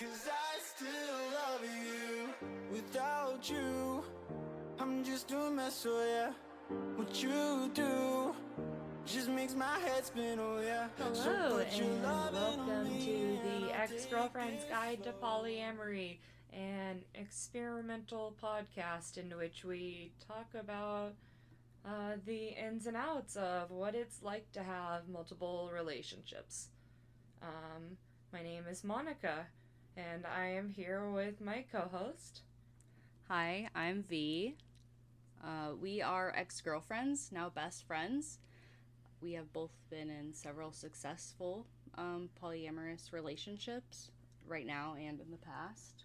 Cause I still love you. Without you, I'm just a mess, oh yeah. What you do just makes my head spin, oh yeah. Hello, your and welcome to the I'll Ex take Girlfriend's Guide to. Polyamory, an experimental podcast in which we talk about uh, the ins and outs of what it's like to have multiple relationships. Um, my name is Monica, and I am here with my co host. Hi, I'm V. Uh, we are ex girlfriends, now best friends. We have both been in several successful um, polyamorous relationships right now and in the past.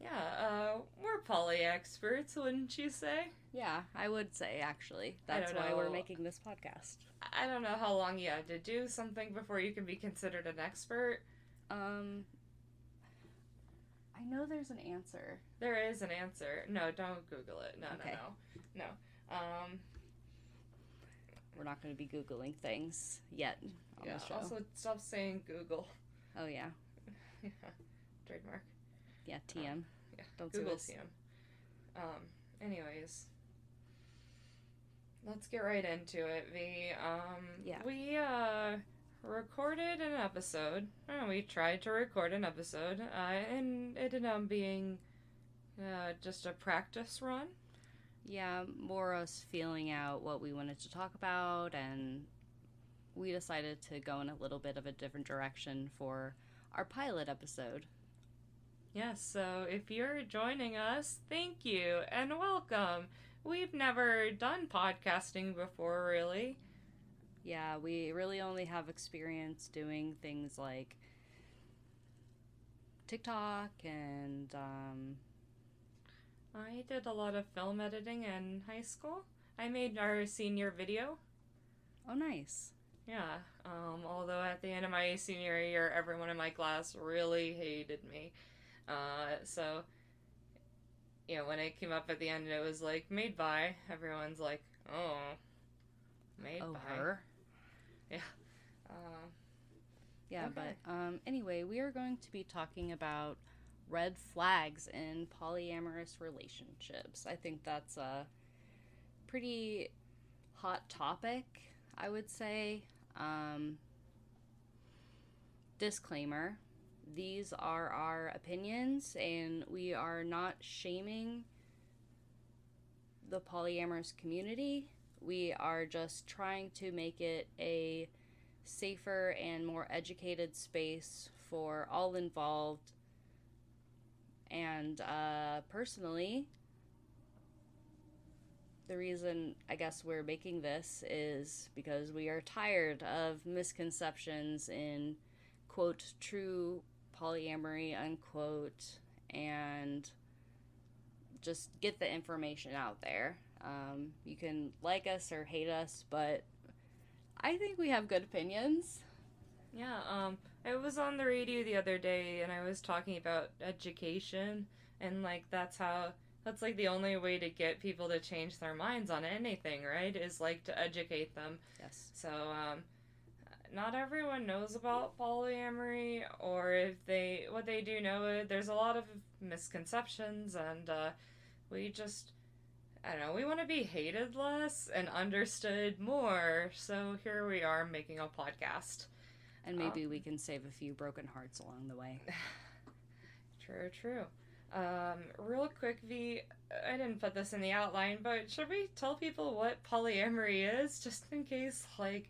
Yeah, uh, we're poly experts, wouldn't you say? Yeah, I would say actually. That's why we're making this podcast. I don't know how long you have to do something before you can be considered an expert. Um, I know there's an answer. There is an answer. No, don't Google it. No, Okay. no, no, no. Um, We're not going to be Googling things yet on yeah. the show. Also, stop saying Google. oh, yeah. yeah. Trademark. Yeah, TM. Yeah. Don't Google. TM. Um. Anyways, let's get right into it. V. Um. Yeah. We uh recorded an episode. Uh, we tried to record an episode, uh, and it ended up being uh, just a practice run. Yeah, more us feeling out what we wanted to talk about, and we decided to go in a little bit of a different direction for our pilot episode. Yes, so if you're joining us, thank you and welcome. We've never done podcasting before, really. Yeah, we really only have experience doing things like TikTok and um, I did a lot of film editing in high school. I made our senior video. oh, nice. Yeah, um, although at the end of my senior year, everyone in my class really hated me. Uh, so, you know, when it came up at the end, it was like, made by, everyone's like, oh, made Oh, by. her. Uh, Yeah, Okay. but um, anyway, we are going to be talking about red flags in polyamorous relationships. I think that's a pretty hot topic, I would say. Um, disclaimer these are our opinions, and we are not shaming the polyamorous community. We are just trying to make it a safer and more educated space for all involved. And uh, personally, the reason I guess we're making this is because we are tired of misconceptions in quote true polyamory unquote and just get the information out there. Um, you can like us or hate us, but I think we have good opinions. Yeah, um, I was on the radio the other day and I was talking about education and like that's how that's like the only way to get people to change their minds on anything, right? Is like to educate them. Yes. So, um, not everyone knows about polyamory, or if they what they do know, there's a lot of misconceptions, and uh, we just I don't know, we want to be hated less and understood more. So here we are making a podcast. And maybe we can save a few broken hearts along the way. True, true. Um, real quick, V, I didn't put this in the outline, but should we tell people what polyamory is, just in case, like,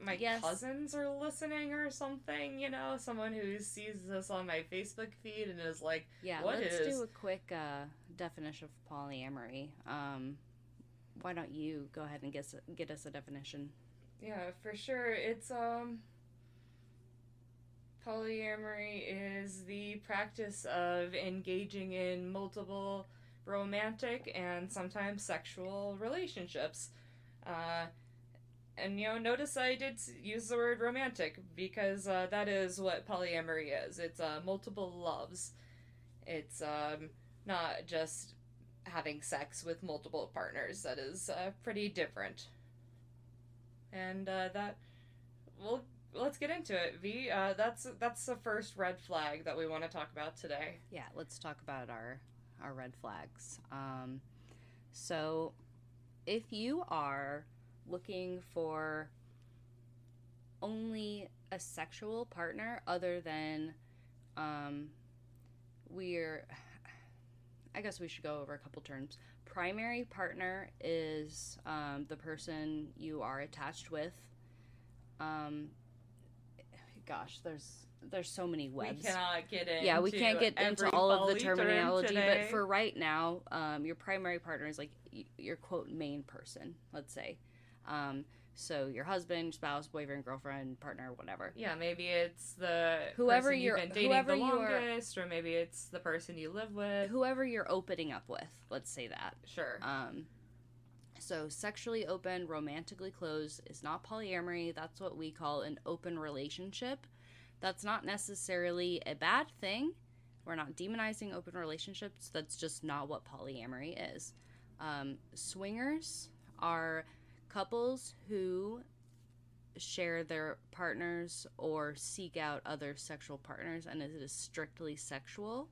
my Yes. cousins are listening or something? You know, someone who sees this on my Facebook feed and is like, Yeah, What let's is- do a quick uh, definition of polyamory. Um, why don't you go ahead and get us, get us a definition? Yeah, for sure. It's um polyamory is the practice of engaging in multiple romantic and sometimes sexual relationships. Uh and you know, notice I did use the word romantic because uh, that is what polyamory is. It's uh, multiple loves. It's um, not just having sex with multiple partners. That is uh, pretty different and uh, that we'll let's get into it. V, uh, that's that's the first red flag that we want to talk about today. Yeah, let's talk about our our red flags. Um, so, if you are looking for only a sexual partner other than um, we're I guess we should go over a couple terms. Primary partner is um, the person you are attached with. Um, gosh, there's there's so many webs. We cannot get into yeah, we can't get into all of the terminology, but for right now, um, your primary partner is like your quote main person. Let's say, um, so your husband, spouse, boyfriend, girlfriend, partner, whatever. yeah, maybe it's the Whoever person you're- you've been dating the longest, or maybe it's the person you live with. Whoever you're opening up with, let's say that. Sure. Um, so sexually open, romantically closed is not polyamory. That's what we call an open relationship. That's not necessarily a bad thing. We're not demonizing open relationships. That's just not what polyamory is. Um, swingers are couples who share their partners or seek out other sexual partners, and it is strictly sexual.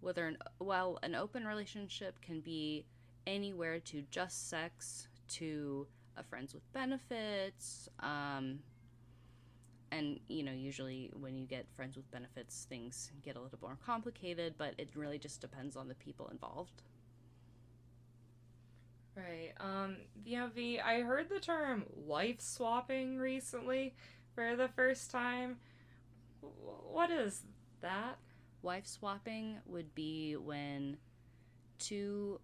Whether an well, an open relationship can be anywhere to just sex to a friends with benefits um, and you know usually when you get friends with benefits things get a little more complicated but it really just depends on the people involved Right. Um, yeah, V, I heard the term wife swapping recently for the first time. What is that? wife swapping would be when two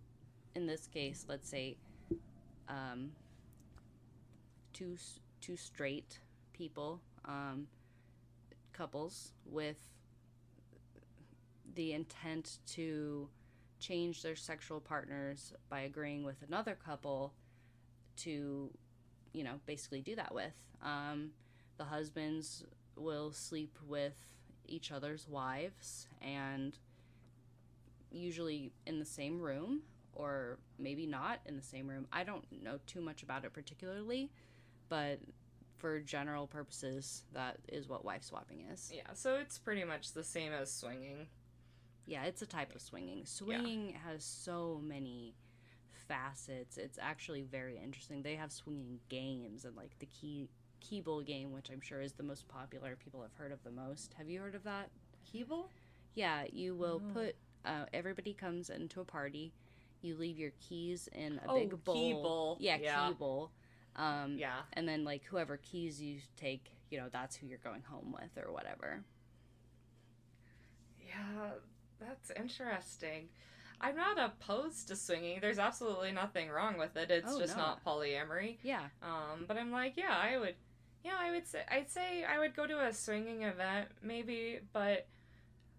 in this case let's say um, two two straight people um, couples with the intent to change their sexual partners by agreeing with another couple to you know basically do that with um, the husbands will sleep with each other's wives and usually in the same room or maybe not in the same room. I don't know too much about it particularly, but for general purposes, that is what wife swapping is. Yeah, so it's pretty much the same as swinging. Yeah, it's a type of swinging. Swinging has so many facets. It's actually very interesting. They have swinging games and like the key Keeble game, which I'm sure is the most popular. People have heard of the most. Have you heard of that? key bowl? Yeah, you will No. put. Uh, everybody comes into a party. You leave your keys in a Oh, big bowl. bowl. Yeah, Yeah. key bowl. Um, Yeah. and then like whoever keys you take, you know, that's who you're going home with or whatever. Yeah, that's interesting. I'm not opposed to swinging. There's absolutely nothing wrong with it. It's Oh, just no. not polyamory. Yeah. Um, but I'm like, yeah, I would, yeah, I would say, I'd say I would go to a swinging event maybe, but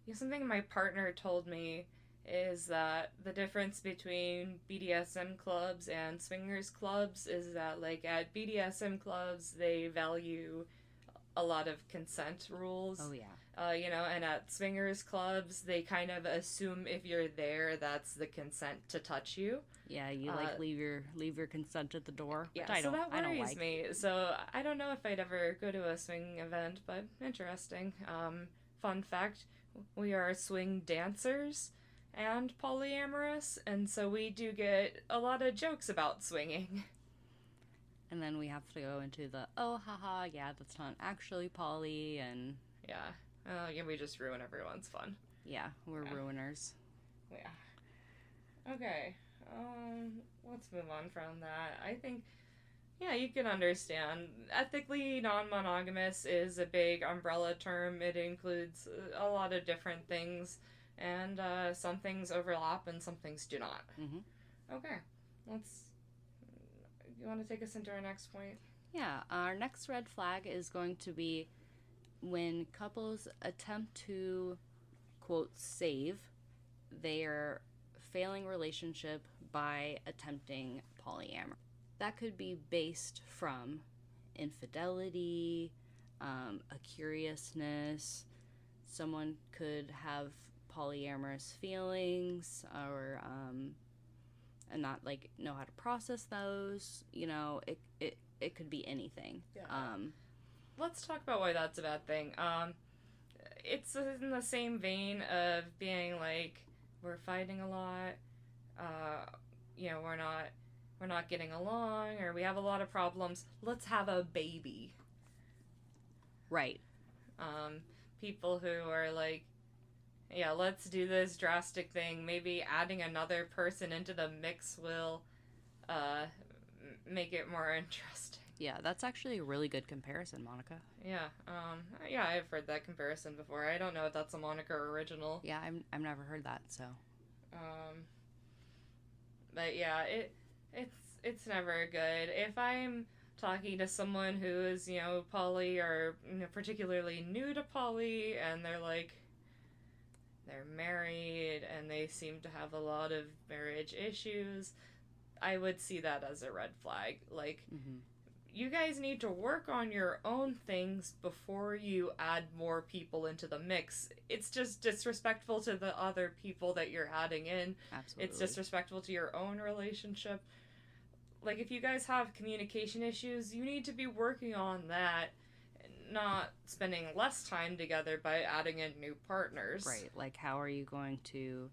you know, something my partner told me is that the difference between BDSM clubs and swingers clubs is that like at BDSM clubs they value a lot of consent rules. Oh yeah. Uh, you know, and at swingers clubs, they kind of assume if you're there, that's the consent to touch you. Yeah, you like Uh, leave your leave your consent at the door, Yeah, I so don't that worries like. me. So I don't know if I'd ever go to a swing event, but interesting. Um, fun fact: we are swing dancers and polyamorous, and so we do get a lot of jokes about swinging. And then we have to go into the oh haha yeah that's not actually poly and Yeah. Oh, yeah, we just ruin everyone's fun. yeah we're Yeah. ruiners. Yeah. Okay. Um, let's move on from that. I think, yeah, you can understand. Ethically non monogamous is a big umbrella term. It includes a lot of different things, and uh, some things overlap and some things do not. hmm Okay. Let's. You want to take us into our next point? Yeah, our next red flag is going to be when couples attempt to quote save their failing relationship by attempting polyamory. That could be based from infidelity, um, a curiousness. Someone could have polyamorous feelings or um, and not like know how to process those. You know, it it, it could be anything. Yeah. Um, let's talk about why that's a bad thing. Um, it's in the same vein of being like we're fighting a lot. Uh, you know, we're not we're not getting along, or we have a lot of problems. Let's have a baby. Right. Um, people who are like, yeah, let's do this drastic thing. Maybe adding another person into the mix will uh, make it more interesting. Yeah, that's actually a really good comparison, Monica. Yeah, um, yeah, I've heard that comparison before. I don't know if that's a Monica original. Yeah, I'm, I've never heard that, so. Um, but yeah, it it's it's never good. If I'm talking to someone who is you know poly or you know, particularly new to poly, and they're like they're married and they seem to have a lot of marriage issues, I would see that as a red flag. Like hmm you guys need to work on your own things before you add more people into the mix. It's just disrespectful to the other people that you're adding in. Absolutely. It's disrespectful to your own relationship. Like, if you guys have communication issues, you need to be working on that, not spending less time together by adding in new partners. Right. Like, how are you going to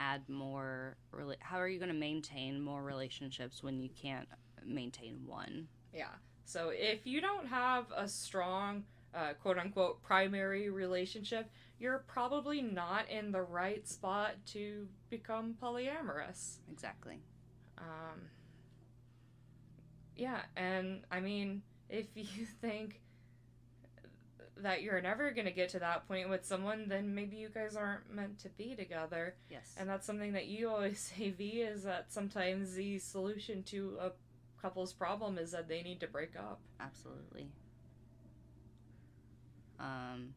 add more? How are you going to maintain more relationships when you can't maintain one? Yeah. So if you don't have a strong, uh, quote unquote, primary relationship, you're probably not in the right spot to become polyamorous. Exactly. Um, yeah, and I mean, if you think that you're never going to get to that point with someone, then maybe you guys aren't meant to be together. Yes. And that's something that you always say, V, is that sometimes the solution to a couple's problem is that they need to break up. Absolutely. Um,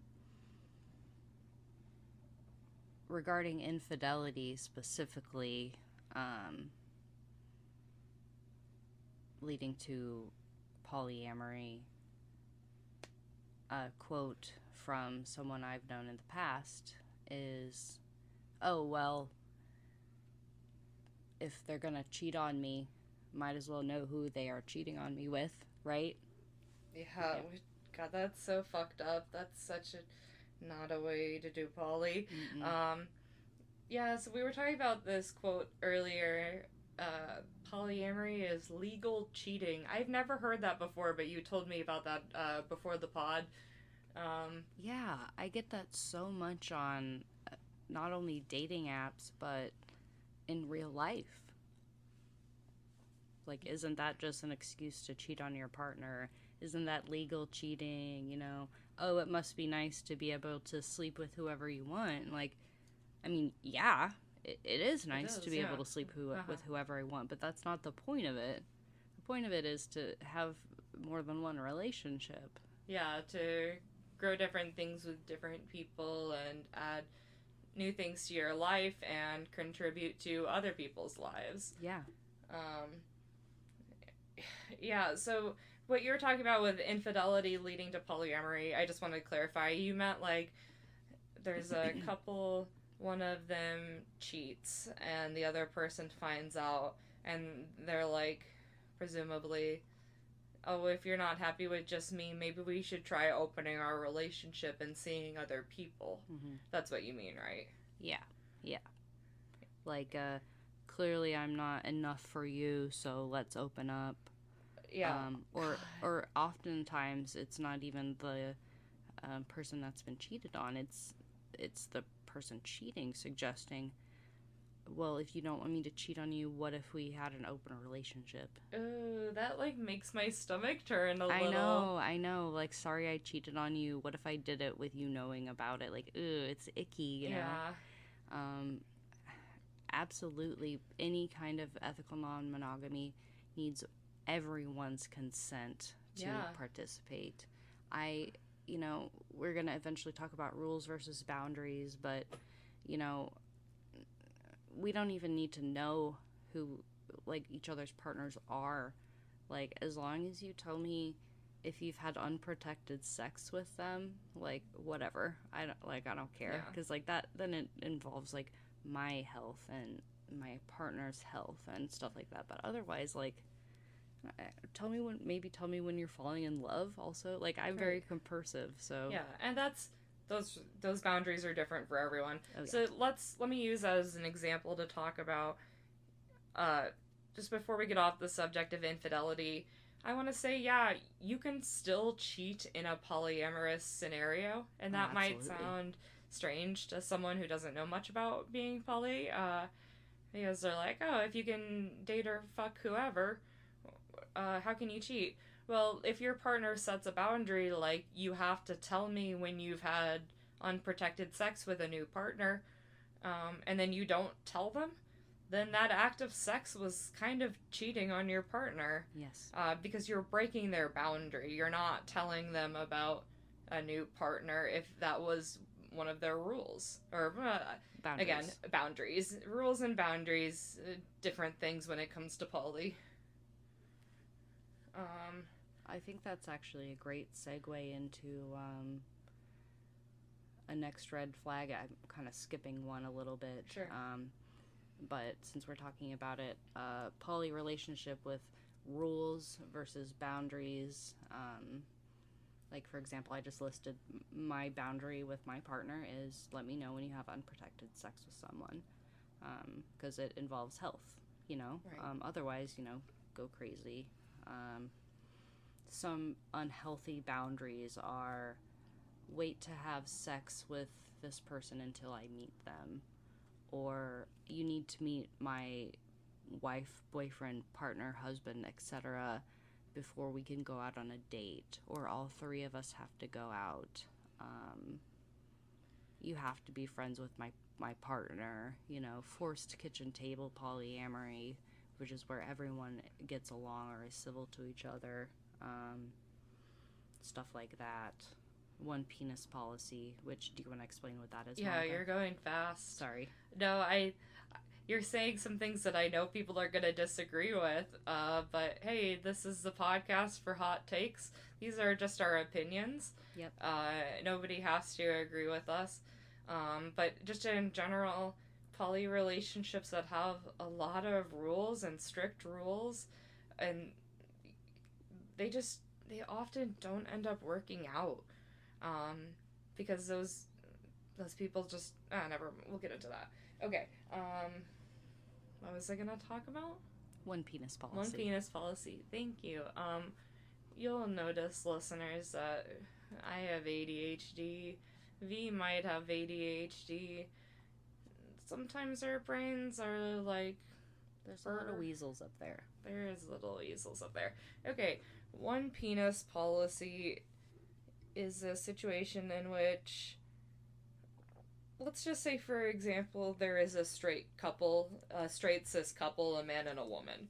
regarding infidelity specifically, um, leading to polyamory, a quote from someone I've known in the past is, "Oh well, if they're gonna cheat on me, might as well know who they are cheating on me with, right?" Yeah, Yeah. we- God, that's so fucked up. That's such a not a way to do poly. Um, yeah, so we were talking about this quote earlier. Uh, polyamory is legal cheating. I've never heard that before, but you told me about that uh, before the pod. Um, Yeah, I get that so much on uh, not only dating apps, but in real life. Like, isn't that just an excuse to cheat on your partner? Isn't that legal cheating? You know, oh, it must be nice to be able to sleep with whoever you want. Like, I mean, yeah, it, it is nice is, to be yeah. able to sleep who, Uh-huh. with whoever I want, but that's not the point of it. The point of it is to have more than one relationship. yeah, to grow different things with different people and add new things to your life and contribute to other people's lives. Yeah. Um, yeah, so what you were talking about with infidelity leading to polyamory, I just want to clarify. You meant like there's a couple, one of them cheats, and the other person finds out, and they're like, presumably, oh, if you're not happy with just me, maybe we should try opening our relationship and seeing other people. Mm-hmm. That's what you mean, right? Yeah, yeah. Like, uh, clearly I'm not enough for you, so let's open up. Yeah. Um, or, or oftentimes it's not even the um, person that's been cheated on. It's, it's the person cheating suggesting, well, if you don't want me to cheat on you, what if we had an open relationship? Ooh, that like makes my stomach turn a I little. I know, I know. Like, sorry I cheated on you. What if I did it with you knowing about it? Like, ooh, it's icky, you know? yeah. um, absolutely any kind of ethical non-monogamy needs everyone's consent to Yeah. participate i you know we're going to eventually talk about rules versus boundaries but you know we don't even need to know who like each other's partners are like as long as you tell me if you've had unprotected sex with them like whatever i don't like i don't care Yeah. because like that then it involves like my health and my partner's health and stuff like that but otherwise like Tell me when, maybe tell me when you're falling in love. Also, like I'm very compulsive, so Yeah, and that's those those boundaries are different for everyone. Oh, yeah. So let's let me use that as an example to talk about. Uh, just before we get off the subject of infidelity, I want to say, yeah, you can still cheat in a polyamorous scenario, and Oh, that might sound strange to someone who doesn't know much about being poly. Uh, because they're like, oh, if you can date or fuck whoever, uh, how can you cheat? Well, if your partner sets a boundary, like you have to tell me when you've had unprotected sex with a new partner, um, and then you don't tell them, then that act of sex was kind of cheating on your partner yes, uh, because you're breaking their boundary. You're not telling them about a new partner if that was one of their rules or uh, boundaries. again boundaries rules and boundaries uh, different things when it comes to poly um I think that's actually a great segue into um, a next red flag. I'm kind of skipping one a little bit. Sure. Um, but since we're talking about it, uh, poly relationship with rules versus boundaries. Um, like, for example, I just listed my boundary with my partner is let me know when you have unprotected sex with someone because it involves health, you know? Right. Um, otherwise, you know, go crazy. Um, some unhealthy boundaries are wait to have sex with this person until I meet them, or you need to meet my wife, boyfriend, partner, husband, etc., before we can go out on a date, or all three of us have to go out. Um, you have to be friends with my my partner. You know, forced kitchen table polyamory, which is where everyone gets along or is civil to each other. Um, stuff like that. One penis policy, which do you want to explain what that is? yeah Monica? you're going fast sorry. no i you're saying some things that i know people are going to disagree with uh but hey this is the podcast for hot takes. These are just our opinions. Yep. uh nobody has to agree with us. Um but just in general poly relationships that have a lot of rules and strict rules and they just they often don't end up working out. Um because those those people just ah never we'll get into that. Okay um what was i gonna talk about One penis policy. one penis policy thank you um you'll notice listeners that i have adhd v might have adhd sometimes our brains are like There's a lot of weasels up there. there's little weasels up there. Okay, one penis policy is a situation in which, let's just say, for example, there is a straight couple, a straight cis couple, a man and a woman,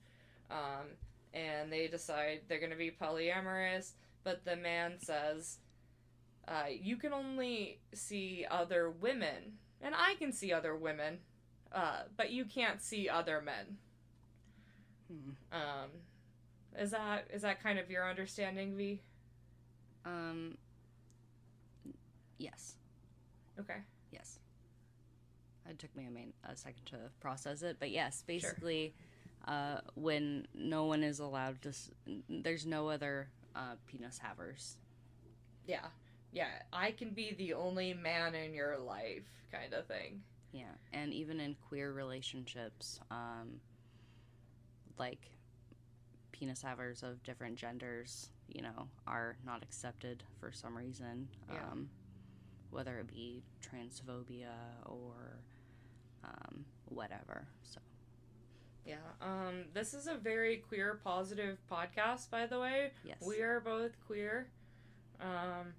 um, and they decide they're going to be polyamorous, but the man says, uh, you can only see other women, and I can see other women, uh, but you can't see other men. Hmm. Um, is that is that kind of your understanding, V? Um. Yes. Okay. It took me a, main, a second to process it, but yes, basically, uh, when no one is allowed to, there's no other uh, penis havers. Yeah. Yeah. I can be the only man in your life, kind of thing. Yeah, and even in queer relationships, um, like penis havers of different genders, you know, are not accepted for some reason. Yeah. Um, whether it be transphobia or um, whatever. So Yeah. Um, this is a very queer positive podcast, by the way. yes, We are both queer. Um,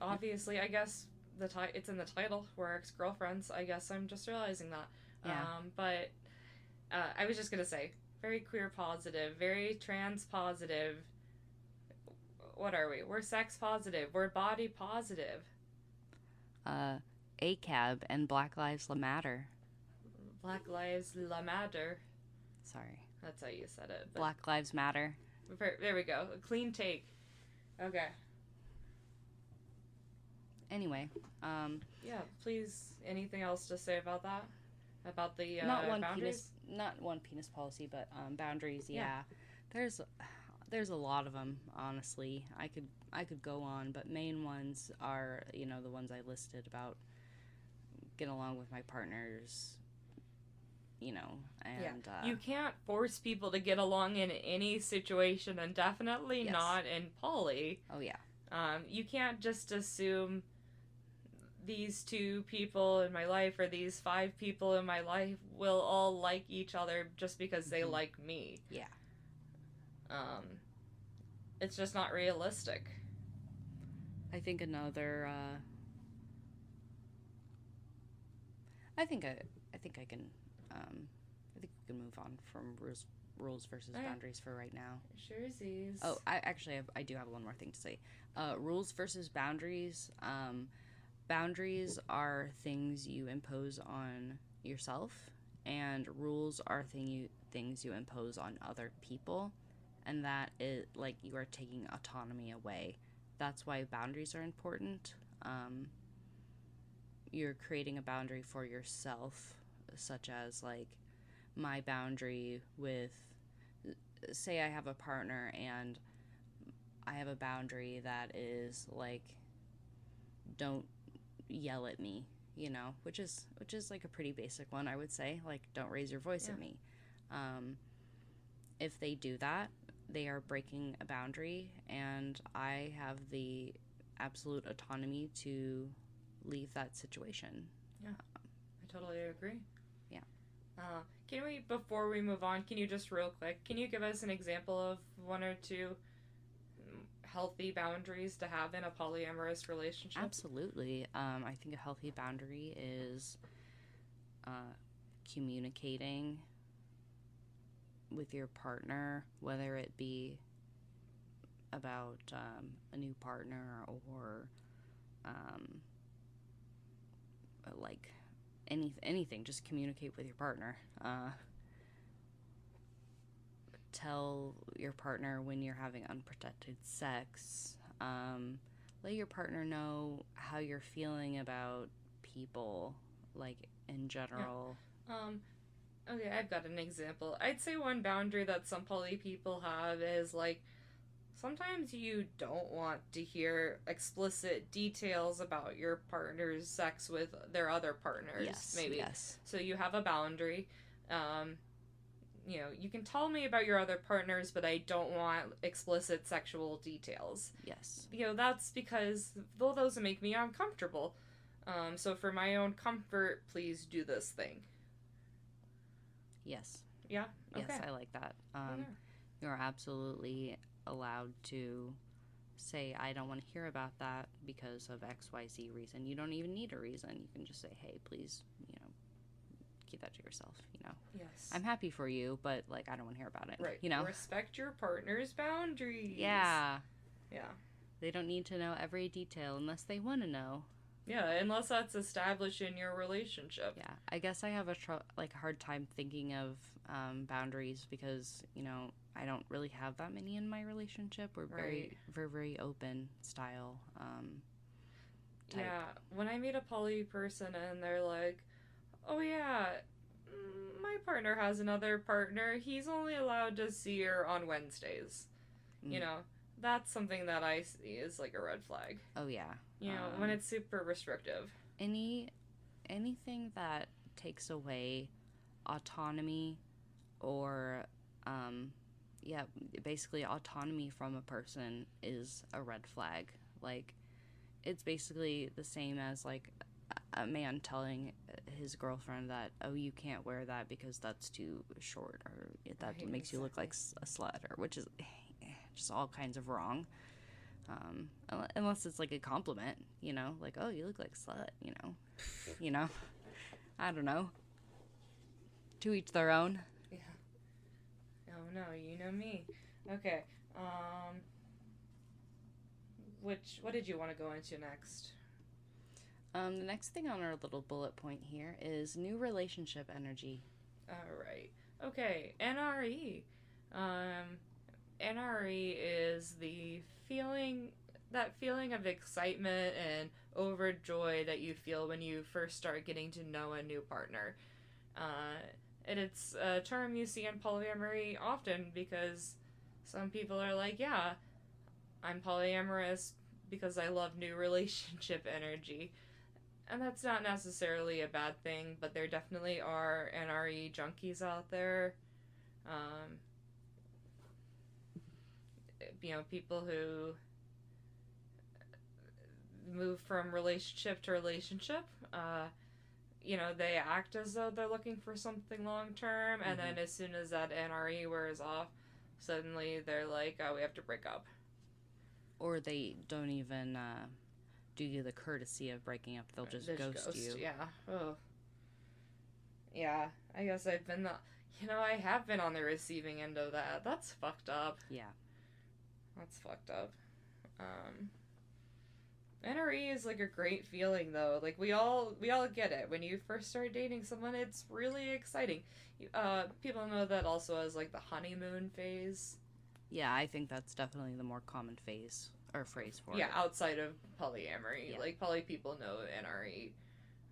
obviously, I guess the ti- it's in the title. We're ex girlfriends. I guess I'm just realizing that. Yeah. Um, but uh, I was just gonna say, very queer positive, very trans positive. What are we? We're sex positive. We're body positive. uh, ACAB and Black Lives Matter. Black lives la matter. Sorry, That's how you said it. Black Lives Matter. There we go. A clean take. Okay. Anyway, um, Yeah. Please. Anything else to say about that? About the uh, not one boundaries? penis, not one penis policy, but um, boundaries. Yeah. Yeah. There's there's a lot of them, honestly. I could I could go on, but main ones are, you know, the ones I listed about get along with my partners, you know, and uh, you can't force people to get along in any situation, and definitely Yes. not in poly. oh yeah, Um, you can't just assume these two people in my life or these five people in my life will all like each other just because they Mhm. like me. Yeah. Um, it's just not realistic. I think another. Uh, I think I, I think I can. Um, I think we can move on from rules, rules versus Okay. boundaries for right now. Sure, Z's. Oh, I actually have, I do have one more thing to say. Uh, rules versus boundaries. Um, boundaries are things you impose on yourself, and rules are thing you things you impose on other people, and that is like you are taking autonomy away. That's why boundaries are important. Um, you're creating a boundary for yourself, such as like my boundary with say I have a partner and I have a boundary that is like don't yell at me, you know, which is which is like a pretty basic one I would say, like don't raise your voice at me. Um, if they do that, they are breaking a boundary and I have the absolute autonomy to leave that situation. Yeah, I totally agree. Yeah. Uh, can we, before we move on, can you just real quick, can you give us an example of one or two healthy boundaries to have in a polyamorous relationship? Absolutely. Um, I think a healthy boundary is uh, communicating with your partner, whether it be about um, a new partner or um, like any anything. Just communicate with your partner. Uh, tell your partner when you're having unprotected sex. Um, let your partner know how you're feeling about people, like in general. Um, okay, I've got an example. I'd say one boundary that some poly people have is like sometimes you don't want to hear explicit details about your partner's sex with their other partners. yes, maybe. yes, So you have a boundary. Um, you know, you can tell me about your other partners, but I don't want explicit sexual details. yes, You know, that's because though those make me uncomfortable. Um, so for my own comfort, please do this thing. yes, Yeah. yes. I like that. Um, Okay. You're absolutely allowed to say, "I don't want to hear about that because of X, Y, Z reason." You don't even need a reason. You can just say, "Hey, please, you know, keep that to yourself." You know, Yes. I'm happy for you, but like, I don't want to hear about it. right. You know. Respect your partner's boundaries. Yeah. Yeah. They don't need to know every detail unless they want to know. Yeah. Unless that's established in your relationship. Yeah, I guess I have a tr- like hard time thinking of um, boundaries because you know I don't really have that many in my relationship. We're very Right. very very open style. Um, type. Yeah, when I meet a poly person and they're like, "Oh yeah, mm, my partner has another partner. He's only allowed to see her on Wednesdays." You Mm. know, that's something that I see is like a red flag. Oh yeah, You know, when Um, it's super restrictive. any anything that takes away autonomy or um, yeah, basically autonomy from a person is a red flag. Like it's basically the same as like a- man telling his girlfriend that oh you can't wear that because that's too short or that Right, makes you look like a slut or which is just all kinds of wrong. Um, unless it's like a compliment you know like oh you look like a slut you know you know? I don't know. To each their own Oh no, you know me. Okay. Um which what did you want to go into next? um, the next thing on our little bullet point here is new relationship energy All right. Okay, NRE. Um, NRE is the feeling that feeling of excitement and overjoy that you feel when you first start getting to know a new partner. Uh, and it's a term you see in polyamory often because Some people are like, yeah, I'm polyamorous because I love new relationship energy. And that's not necessarily a bad thing, but there definitely are NRE junkies out there. Um, you know, people who move from relationship to relationship. Uh, you know, they act as though they're looking for something long term, and then as soon as that NRE wears off, suddenly they're like, "Oh, we have to break up." Or they don't even uh, do you the courtesy of breaking up. They'll just They ghost, you. Yeah. Oh. Yeah. I guess I've been the. You know, I have been on the receiving end of that. That's fucked up. Yeah. That's fucked up. Um. NRE is like a great feeling though. Like we all we all get it. When you first start dating someone, it's really exciting. Uh, people know that also as like the honeymoon phase. Yeah, I think that's definitely the more common phase or phrase for yeah, it. outside of polyamory. Yeah. Like poly people know NRE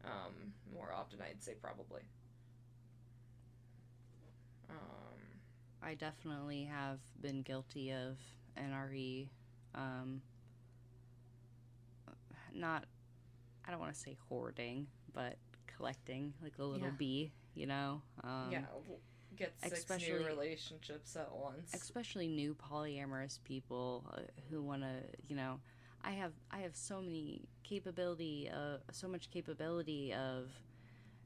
um, more often. I'd say probably. Um, I definitely have been guilty of NRE. Um, not, I don't want to say hoarding, but collecting like a little Yeah. bee, you know? Um, yeah, get six especially- new relationships at once. especially new polyamorous people uh, who want to you know i have i have so many capability uh, so much capability of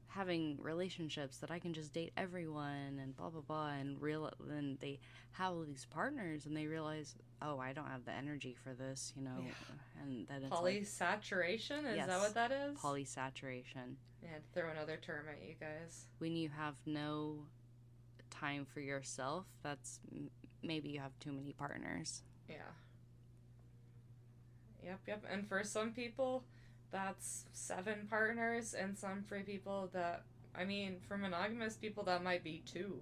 having relationships that i can just date everyone and blah blah blah and real then they have all these partners and they realize oh i don't have the energy for this you know and then it's like Polysaturation is that what that is? polysaturation yeah, to throw another term at you guys. when you have no time for yourself that's maybe you have too many partners Yeah. Yep, yep. And for some people, that's seven partners, and some free people that, I mean, for monogamous people, that might be two.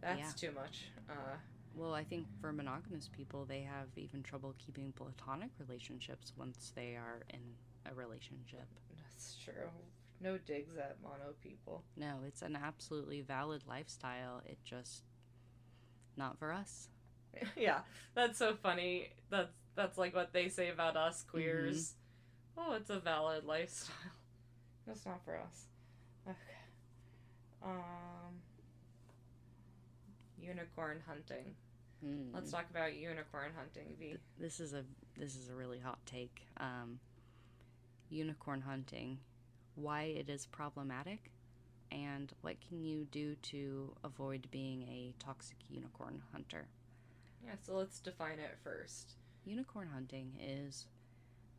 That's Yeah. too much. Uh, Well, I think for monogamous people, they have even trouble keeping platonic relationships once they are in a relationship. that's true. No digs at mono people. No, it's an absolutely valid lifestyle. It just not for us. yeah, that's so funny. That's that's like what they say about us queers. Oh, it's a valid lifestyle. That's not for us. Okay. Um. Unicorn hunting. Hmm. Let's talk about unicorn hunting, V. This is a this is a really hot take. Um, unicorn hunting, why it is problematic, and what can you do to avoid being a toxic unicorn hunter? Yeah, so let's define it first. Unicorn hunting is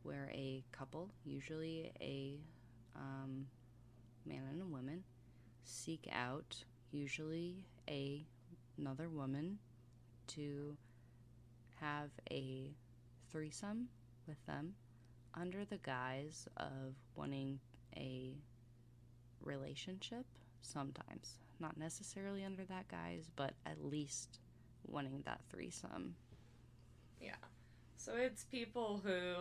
where a couple, usually a um, man and a woman, seek out usually a another woman to have a threesome with them under the guise of wanting a relationship sometimes not necessarily under that guise but at least wanting that threesome Yeah. So it's people who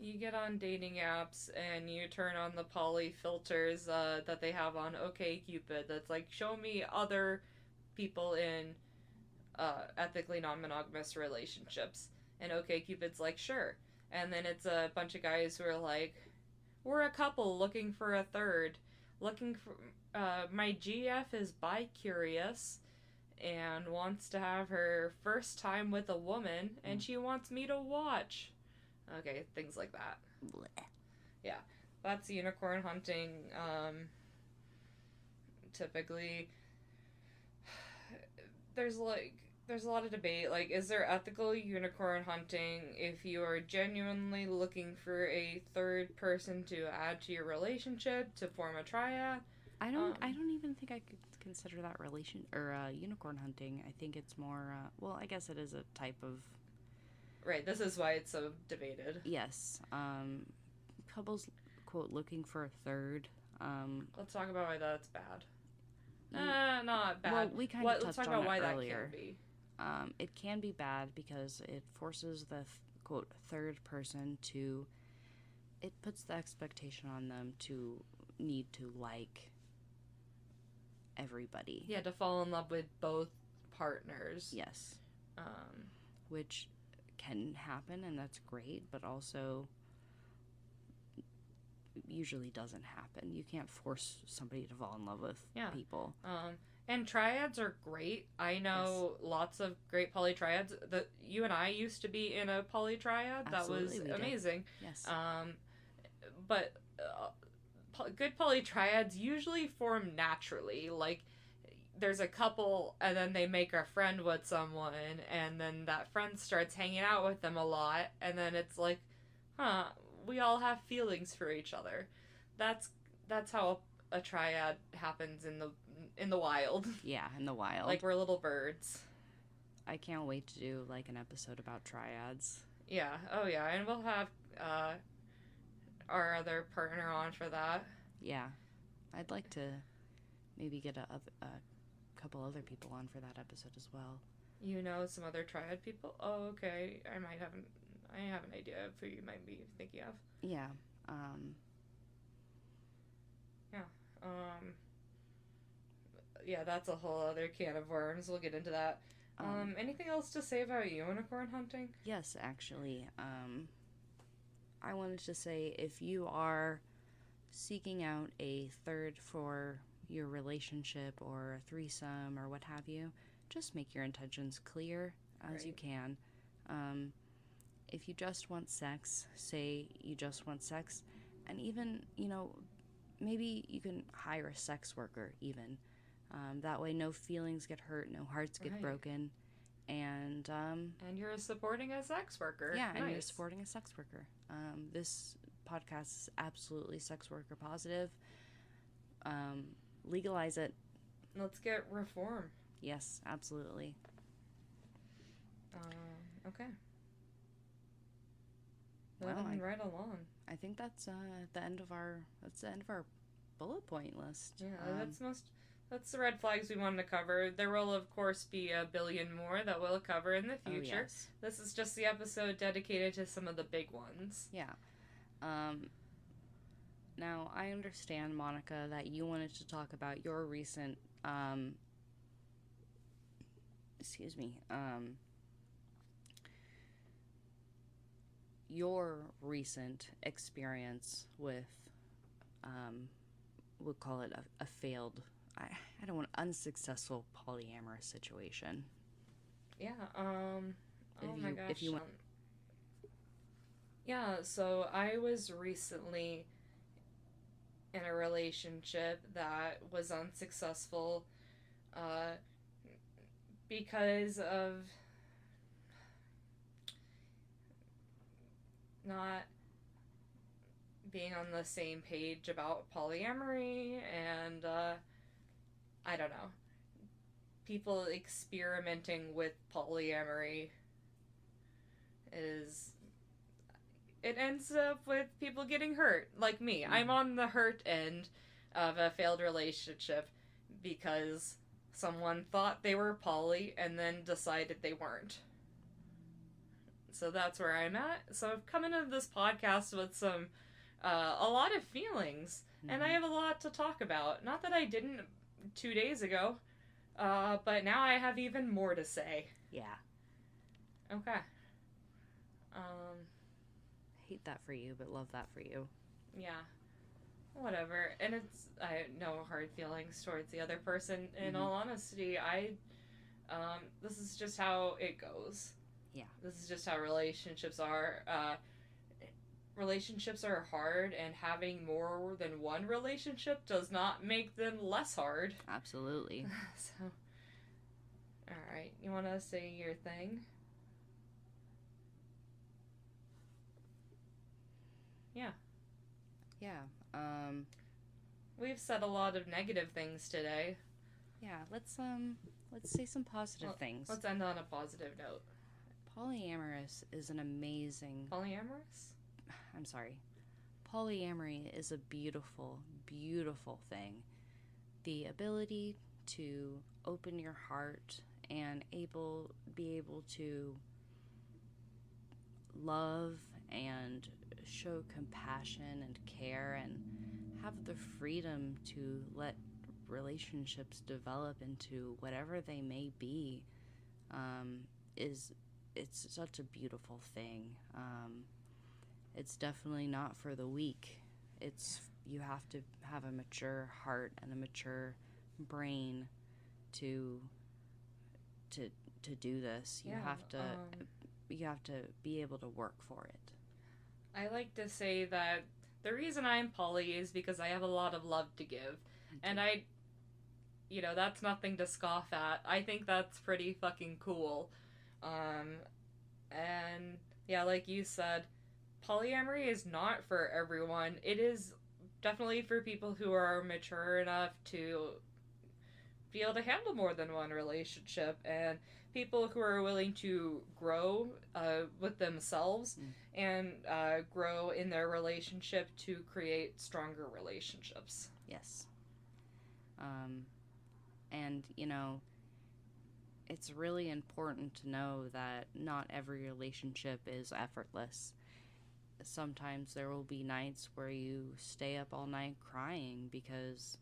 you get on dating apps and you turn on the poly filters uh, that they have on OKCupid that's like show me other people in uh, ethically non-monogamous relationships. And OKCupid's like sure. And then it's a bunch of guys who are like we're a couple looking for a third. Looking for uh, my GF is bi curious and wants to have her first time with a woman and she wants me to watch. Okay, things like that. Blech. That's unicorn hunting. Um, typically, there's like there's a lot of debate. Like, is there ethical unicorn hunting if you are genuinely looking for a third person to add to your relationship to form a triad? I don't. Um, I don't even think I could consider that relation or uh, unicorn hunting. I think it's more. Uh, well, I guess it is a type of Right. This is why it's so debated. yes. Um, couples quote looking for a third. Um, Let's talk about why that's bad. you- Uh, not bad. well, we kind What- of let's touched talk on about why it that earlier. can be. Um, it can be bad because it forces the th- quote third person to. It puts the expectation on them to need to like everybody. Yeah, to fall in love with both partners. Yes. Um, which can happen and that's great, but also usually doesn't happen. You can't force somebody to fall in love with Yeah. people. um, and triads are great. I know lots of great poly triads. That you and I used to be in a polytriad. That Absolutely, was we did. amazing. Yes. Um, but uh, good polytriads usually form naturally. Like there's a couple, and then they make a friend with someone, and then that friend starts hanging out with them a lot, and then it's like, huh, we all have feelings for each other. That's that's how a triad happens in the in the wild. yeah, in the wild. like we're little birds. I can't wait to do like an episode about triads. Yeah. Oh yeah, and we'll have uh, our other partner on for that. Yeah. I'd like to maybe get a, oth- a couple other people on for that episode as well. You know some other triad people? Oh, okay. I might have an I have an idea of who you might be thinking of. Yeah. Um Um Yeah, that's a whole other can of worms. We'll get into that. Um, um, anything else to say about unicorn hunting? Yes, actually. Um, I wanted to say if you are seeking out a third for your relationship or a threesome or what have you, just make your intentions clear as you can. Um, if you just want sex, say you just want sex, and even, you know, maybe you can hire a sex worker, even. Um, that way, no feelings get hurt, no hearts get Right. broken, and um, And you're supporting a sex worker. yeah, and you're supporting a sex worker. Um, this podcast is absolutely sex worker positive. Um, legalize it. Let's get reform. Yes, absolutely. Um, okay. Well, I- right along. I think that's uh, the end of our that's the end of our bullet point list. Yeah, Um, that's most. That's the red flags we wanted to cover. There will, of course, be a billion more that we'll cover in the future. oh, future. yes. This is just the episode dedicated to some of the big ones. Yeah. Um, now, I understand, Monica, that you wanted to talk about your recent, um, excuse me, um, your recent experience with, um, we'll call it a, a failed, I, I don't want unsuccessful polyamorous situation. Yeah. Um. If oh my gosh. if you want- um, yeah. So I was recently in a relationship that was unsuccessful, uh, because of not being on the same page about polyamory and uh, I don't know people experimenting with polyamory is it ends up with people getting hurt like me i'm on the hurt end of a failed relationship because someone thought they were poly and then decided they weren't so that's where i'm at so i've come into this podcast with some uh, a lot of feelings and I Mhm. have a lot to talk about. Not that I didn't two days ago, uh, but now I have even more to say. yeah, Okay. Um, hate that for you, but love that for you. yeah. Whatever. And it's I no hard feelings towards the other person. In Mhm. all honesty, I um, this is just how it goes. Yeah. This is just how relationships are. Uh, relationships are hard, and having more than one relationship does not make them less hard. Absolutely. so, all right, you want to say your thing? Yeah. Um. We've said a lot of negative things today. Yeah. Let's um. Let's say some positive Well, things. Let's end on a positive note. Polyamorous is an amazing. Polyamorous? I'm sorry. Polyamory is a beautiful, beautiful thing. The ability to open your heart and able be able to love and show compassion and care and have the freedom to let relationships develop into whatever they may be um, is it's such a beautiful thing. Um, it's definitely not for the weak. It's you have to have a mature heart and a mature brain to to to do this. You Yeah, have to um, you have to be able to work for it. I like to say that the reason I'm poly is because I have a lot of love to give. And I, you know, that's nothing to scoff at. I think that's pretty fucking cool. Um, and yeah, like you said, polyamory is not for everyone. It is definitely for people who are mature enough to be able to handle more than one relationship and people who are willing to grow uh, with themselves Mm. and uh, grow in their relationship to create stronger relationships. Yes. Um, and, you know, it's really important to know that not every relationship is effortless. Sometimes there will be nights where you stay up all night crying because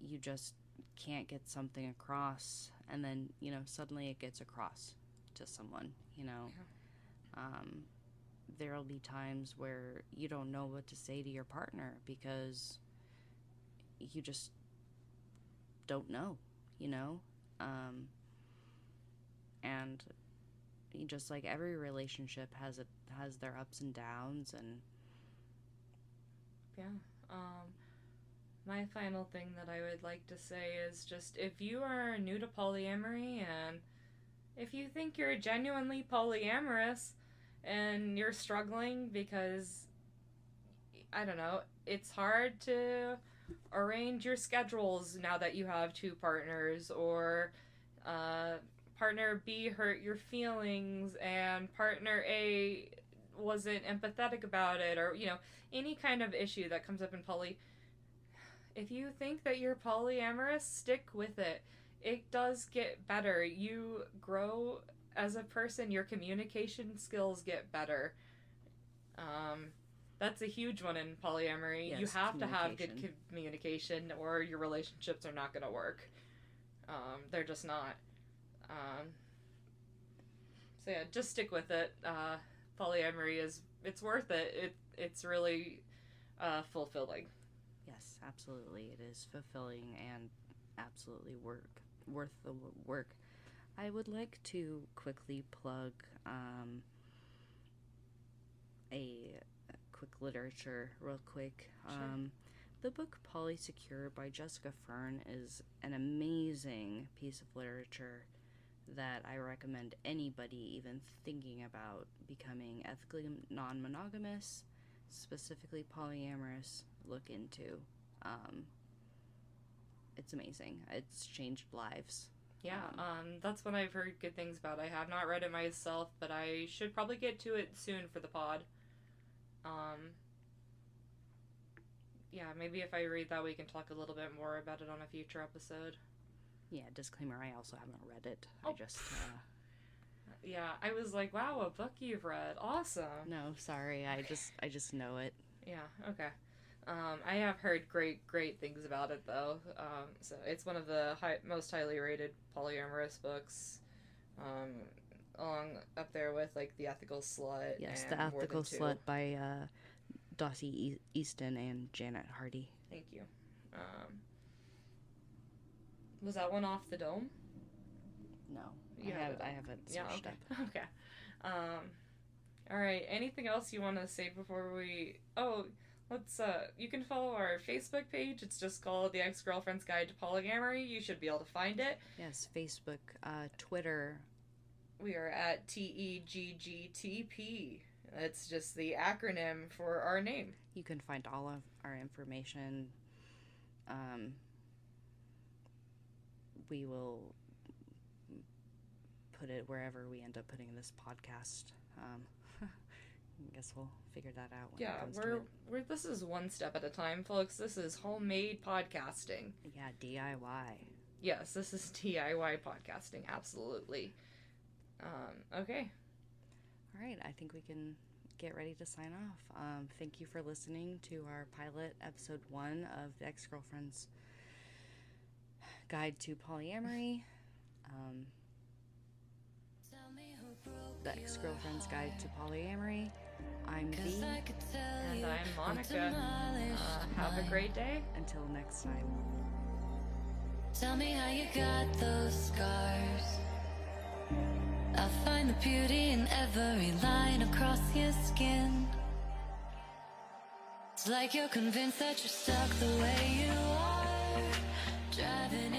you just can't get something across, and then, you know, suddenly it gets across to someone, you know. Um, there will be times where you don't know what to say to your partner because you just don't know, you know? Um, and just like every relationship has it has their ups and downs and Yeah. Um, my final thing that I would like to say is just if you are new to polyamory and if you think you're genuinely polyamorous and you're struggling because I don't know, it's hard to arrange your schedules now that you have two partners or uh, partner B hurt your feelings and partner A wasn't empathetic about it or you know any kind of issue that comes up in poly if you think that you're polyamorous stick with it. It does get better. You grow as a person your communication skills get better. Um, that's a huge one in polyamory. You have to have good communication. communication or your relationships are not going to work. Um, they're just not. Um, so yeah just stick with it. Uh, polyamory is it's worth it. It it's really uh, fulfilling yes, absolutely it is fulfilling and absolutely work worth the work. I would like to quickly plug um, a quick literature real quick. Sure. Um, the book Polysecure by Jessica Fern is an amazing piece of literature that I recommend anybody even thinking about becoming ethically non monogamous, specifically polyamorous, look into. Um, it's amazing. It's changed lives. yeah Um, um, that's one i've heard good things about i have not read it myself but i should probably get to it soon for the pod um, yeah maybe if i read that we can talk a little bit more about it on a future episode Yeah, disclaimer I also haven't read it. I Oh. just. Uh, yeah i was like wow a book you've read awesome no, sorry. I just I just know it. Yeah, okay. Um, I have heard great, great things about it though. Um, so it's one of the high, most highly rated polyamorous books. Um, along up there with like the Ethical Slut. Yes, The Ethical. Slut by uh, Dossie e- Easton and Janet Hardy. Thank you. Um, was that one off the dome? No, You I, have. I haven't Yeah. Okay. up. okay. Um, all right. Anything else you want to say before we? Oh, let's. Uh, you can follow our Facebook page. It's just called the Ex Girlfriend's Guide to Polyamory. You should be able to find it. Yes, Facebook, uh, Twitter. We are at T E G G T P. That's just the acronym for our name. You can find all of our information. Um, we will put it wherever we end up putting this podcast. Um, I guess we'll figure that out when Yeah, it comes we're we're this is one step at a time, folks. This is homemade podcasting. Yeah, DIY. Yes, this is DIY podcasting. Absolutely. Um, okay. All right, I think we can get ready to sign off. Um, thank you for listening to our pilot episode one of the Ex Girlfriends Guide to Polyamory, um, The Ex Girlfriend's Guide to Polyamory. I'm V. And I'm Monica. Uh, have a great day. Until next time. Tell me how you got those scars. I find the beauty in every line across your skin. It's like you're convinced that you're stuck the way you are. Driving